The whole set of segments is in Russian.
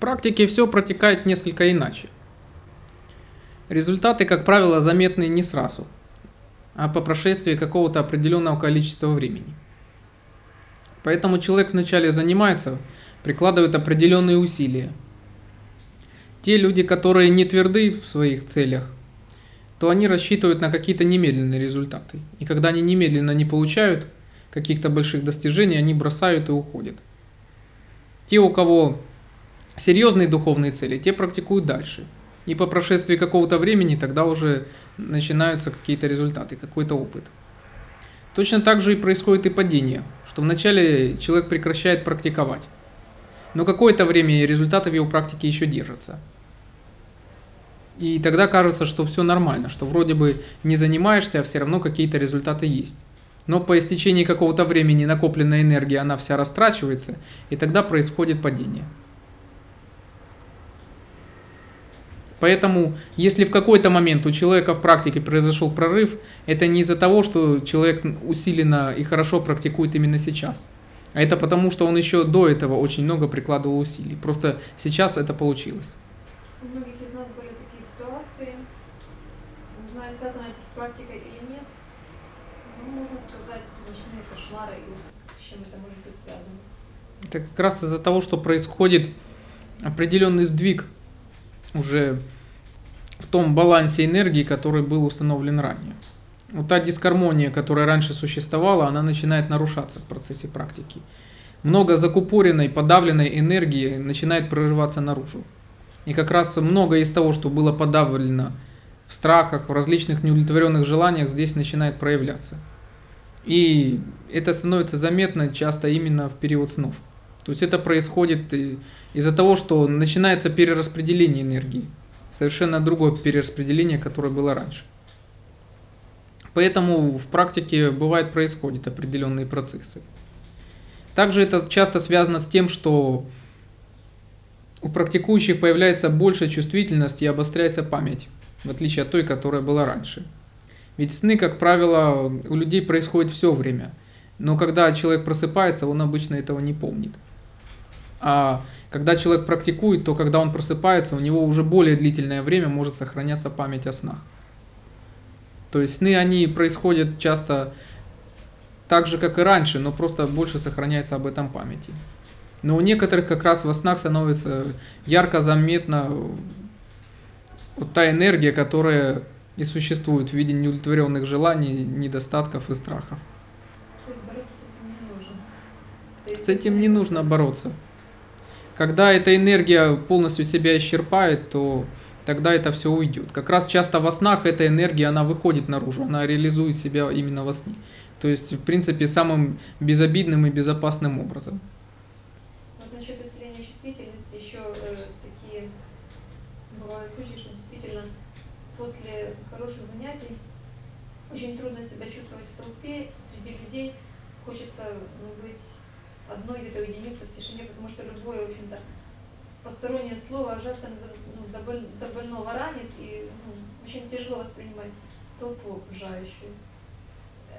практике все протекает несколько иначе. Результаты, как правило, заметны не сразу, а по прошествии какого-то определенного количества времени. Поэтому человек вначале занимается, прикладывает определенные усилия. Те люди, которые не тверды в своих целях, то они рассчитывают на какие-то немедленные результаты. И когда они немедленно не получают каких-то больших достижений, они бросают и уходят. Те, у кого серьезные духовные цели, те практикуют дальше. И по прошествии какого-то времени тогда уже начинаются какие-то результаты, какой-то опыт. Точно так же и происходит и падение, что вначале человек прекращает практиковать. Но какое-то время результаты в его практике еще держатся. И тогда кажется, что все нормально, что вроде бы не занимаешься, а все равно какие-то результаты есть. Но по истечении какого-то времени накопленная энергия, она вся растрачивается, и тогда происходит падение. Поэтому, если в какой-то момент у человека в практике произошел прорыв, это не из-за того, что человек усиленно и хорошо практикует именно сейчас. А это потому, что он еще до этого очень много прикладывал усилий. Просто сейчас это получилось. У многих из нас были такие ситуации. Не знаю, связано это с практикой или нет. Ну, можно сказать, ночные кошмары и с чем это может быть связано. Это как раз из-за того, что происходит определенный сдвиг уже в том балансе энергии, который был установлен ранее. Вот та дисгармония, которая раньше существовала, она начинает нарушаться в процессе практики. Много закупоренной, подавленной энергии начинает прорываться наружу. И как раз много из того, что было подавлено в страхах, в различных неудовлетворенных желаниях, здесь начинает проявляться. И это становится заметно часто именно в период снов. То есть это происходит из-за того, что начинается перераспределение энергии. Совершенно другое перераспределение, которое было раньше. Поэтому в практике бывает происходят определенные процессы. Также это часто связано с тем, что у практикующих появляется больше чувствительность и обостряется память, в отличие от той, которая была раньше. Ведь сны, как правило, у людей происходят все время. Но когда человек просыпается, он обычно этого не помнит. А когда человек практикует, то когда он просыпается, у него уже более длительное время может сохраняться память о снах. То есть сны, они происходят часто так же, как и раньше, но просто больше сохраняется об этом памяти. Но у некоторых как раз во снах становится ярко заметна вот та энергия, которая и существует в виде неудовлетворенных желаний, недостатков и страхов. С этим не нужно бороться. Когда эта энергия полностью себя исчерпает, то тогда это все уйдет. Как раз часто во снах эта энергия, она выходит наружу, она реализует себя именно во сне. То есть, в принципе, самым безобидным и безопасным образом. Вот насчет исцеления чувствительности еще э, такие бывают случаи, что действительно после хороших занятий очень трудно себя чувствовать в толпе, среди людей. Хочется ну, быть одной где-то уединиться в тишине, потому что любое, в общем-то, постороннее слово ужасно ну, до, боль, до больного ранит и ну, очень тяжело воспринимать толпу окружающую.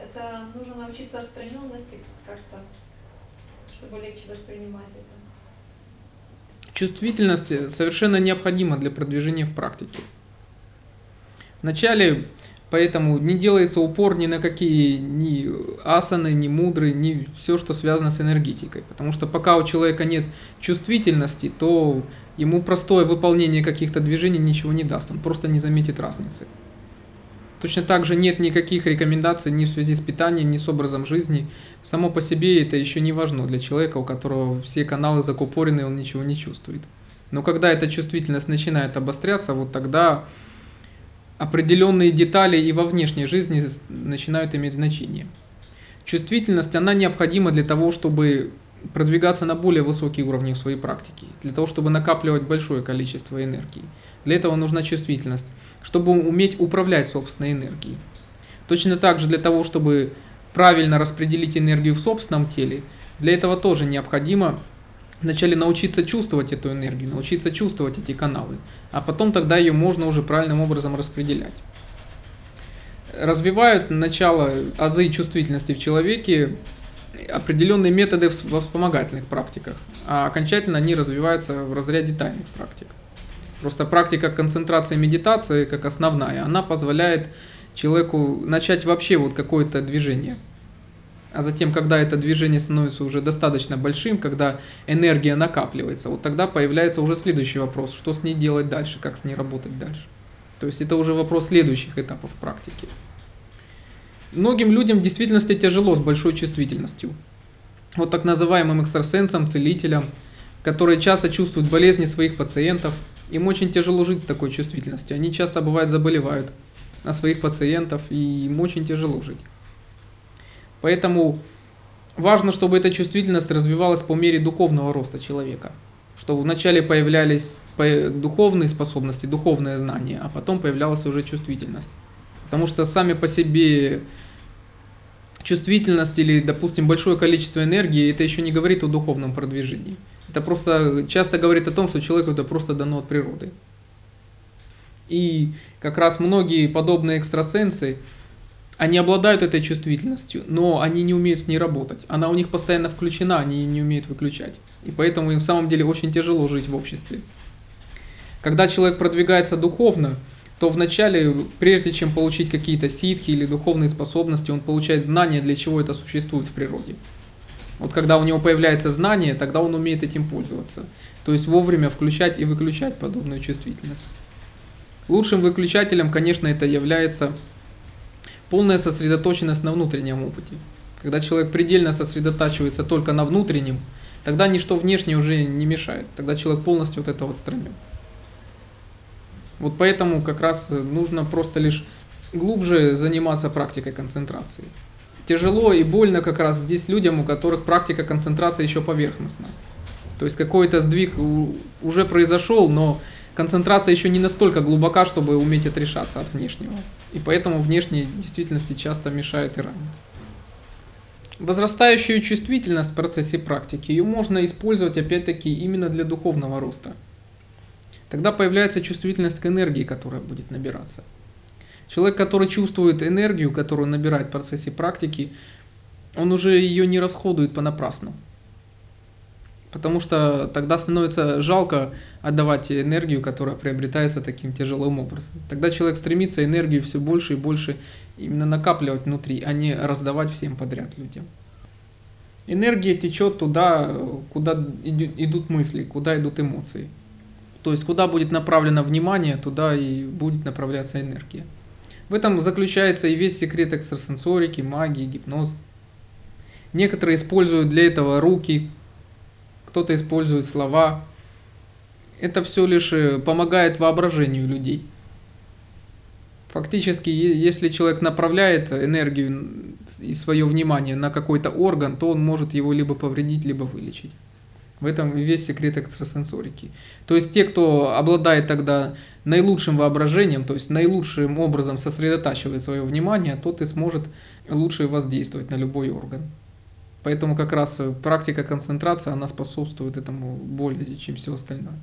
Это нужно научиться отстраненности как-то, чтобы легче воспринимать это. Чувствительность совершенно необходима для продвижения в практике. Вначале Поэтому не делается упор ни на какие ни асаны, ни мудры, ни все, что связано с энергетикой. Потому что пока у человека нет чувствительности, то ему простое выполнение каких-то движений ничего не даст. Он просто не заметит разницы. Точно так же нет никаких рекомендаций ни в связи с питанием, ни с образом жизни. Само по себе это еще не важно для человека, у которого все каналы закупорены, он ничего не чувствует. Но когда эта чувствительность начинает обостряться, вот тогда определенные детали и во внешней жизни начинают иметь значение. Чувствительность, она необходима для того, чтобы продвигаться на более высокие уровни в своей практике, для того, чтобы накапливать большое количество энергии. Для этого нужна чувствительность, чтобы уметь управлять собственной энергией. Точно так же для того, чтобы правильно распределить энергию в собственном теле, для этого тоже необходимо вначале научиться чувствовать эту энергию, научиться чувствовать эти каналы, а потом тогда ее можно уже правильным образом распределять. Развивают начало азы чувствительности в человеке определенные методы во вспомогательных практиках, а окончательно они развиваются в разряде тайных практик. Просто практика концентрации медитации, как основная, она позволяет человеку начать вообще вот какое-то движение. А затем, когда это движение становится уже достаточно большим, когда энергия накапливается, вот тогда появляется уже следующий вопрос, что с ней делать дальше, как с ней работать дальше. То есть это уже вопрос следующих этапов практики. Многим людям в действительности тяжело с большой чувствительностью. Вот так называемым экстрасенсам, целителям, которые часто чувствуют болезни своих пациентов, им очень тяжело жить с такой чувствительностью. Они часто бывает заболевают на своих пациентов, и им очень тяжело жить. Поэтому важно, чтобы эта чувствительность развивалась по мере духовного роста человека. Чтобы вначале появлялись духовные способности, духовное знание, а потом появлялась уже чувствительность. Потому что сами по себе чувствительность или, допустим, большое количество энергии, это еще не говорит о духовном продвижении. Это просто часто говорит о том, что человеку это просто дано от природы. И как раз многие подобные экстрасенсы, они обладают этой чувствительностью, но они не умеют с ней работать. Она у них постоянно включена, они не умеют выключать. И поэтому им в самом деле очень тяжело жить в обществе. Когда человек продвигается духовно, то вначале, прежде чем получить какие-то ситхи или духовные способности, он получает знания, для чего это существует в природе. Вот когда у него появляется знание, тогда он умеет этим пользоваться. То есть вовремя включать и выключать подобную чувствительность. Лучшим выключателем, конечно, это является полная сосредоточенность на внутреннем опыте. Когда человек предельно сосредотачивается только на внутреннем, тогда ничто внешнее уже не мешает. Тогда человек полностью от этого отстранен. Вот поэтому как раз нужно просто лишь глубже заниматься практикой концентрации. Тяжело и больно как раз здесь людям, у которых практика концентрации еще поверхностна. То есть какой-то сдвиг уже произошел, но концентрация еще не настолько глубока, чтобы уметь отрешаться от внешнего. И поэтому внешней действительности часто мешает и ранит. Возрастающую чувствительность в процессе практики ее можно использовать опять-таки именно для духовного роста. Тогда появляется чувствительность к энергии, которая будет набираться. Человек, который чувствует энергию, которую набирает в процессе практики, он уже ее не расходует понапрасну. Потому что тогда становится жалко отдавать энергию, которая приобретается таким тяжелым образом. Тогда человек стремится энергию все больше и больше именно накапливать внутри, а не раздавать всем подряд людям. Энергия течет туда, куда идут мысли, куда идут эмоции. То есть куда будет направлено внимание, туда и будет направляться энергия. В этом заключается и весь секрет экстрасенсорики, магии, гипноза. Некоторые используют для этого руки, кто-то использует слова. Это все лишь э, помогает воображению людей. Фактически, если человек направляет энергию и свое внимание на какой-то орган, то он может его либо повредить, либо вылечить. В этом весь секрет экстрасенсорики. То есть те, кто обладает тогда наилучшим воображением, то есть наилучшим образом сосредотачивает свое внимание, тот и сможет лучше воздействовать на любой орган. Поэтому как раз практика концентрации, она способствует этому более, чем все остальное.